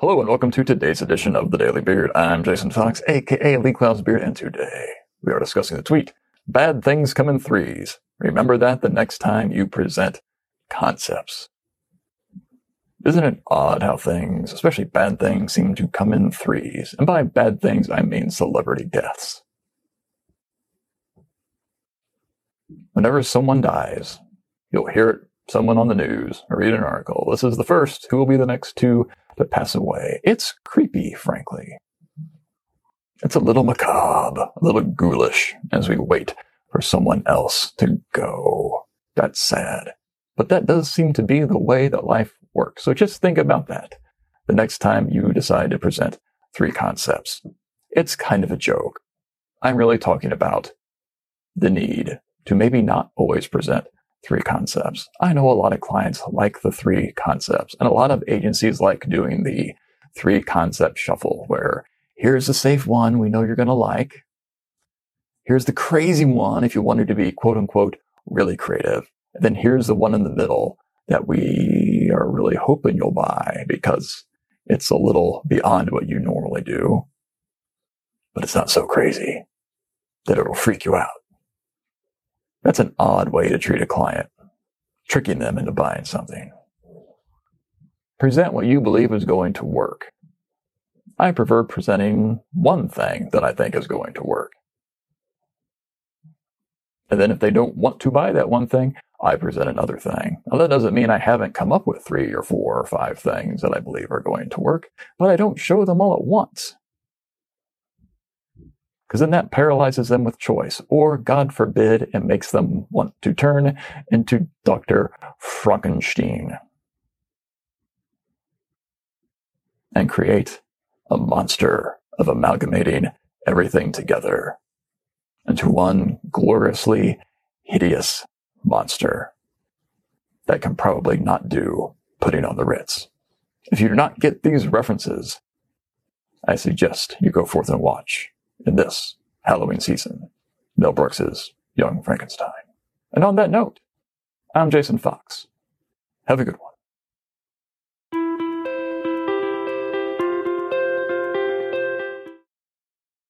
Hello and welcome to today's edition of the Daily Beard. I'm Jason Fox, aka Lee Clow's Beard, and today we are discussing the tweet, Bad Things Come in Threes. Remember that the next time you present concepts. Isn't it odd how things, especially bad things, seem to come in threes? And by bad things, I mean celebrity deaths. Whenever someone dies, you'll hear it, someone on the news, or read an article. This is the first. Who will be the next to to pass away. It's creepy, frankly. It's a little macabre, a little ghoulish as we wait for someone else to go. That's sad. But that does seem to be the way that life works. So just think about that the next time you decide to present three concepts. It's kind of a joke. I'm really talking about the need to maybe not always present three concepts. I know a lot of clients like the three concepts, and a lot of agencies like doing the three concept shuffle where here's the safe one we know you're going to like. Here's the crazy one if you wanted to be quote unquote really creative. And then here's the one in the middle that we are really hoping you'll buy because it's a little beyond what you normally do, but it's not so crazy that it'll freak you out. That's an odd way to treat a client, tricking them into buying something. Present what you believe is going to work. I prefer presenting one thing that I think is going to work. And then if they don't want to buy that one thing, I present another thing. Now that doesn't mean I haven't come up with three or four or five things that I believe are going to work, but I don't show them all at once because then that paralyzes them with choice, or God forbid, it makes them want to turn into Dr. Frankenstein and create a monster of amalgamating everything together into one gloriously hideous monster that can probably not do putting on the Ritz. If you do not get these references, I suggest you go forth and watch in this Halloween season, Mel Brooks's Young Frankenstein. And on that note, I'm Jason Fox. Have a good one.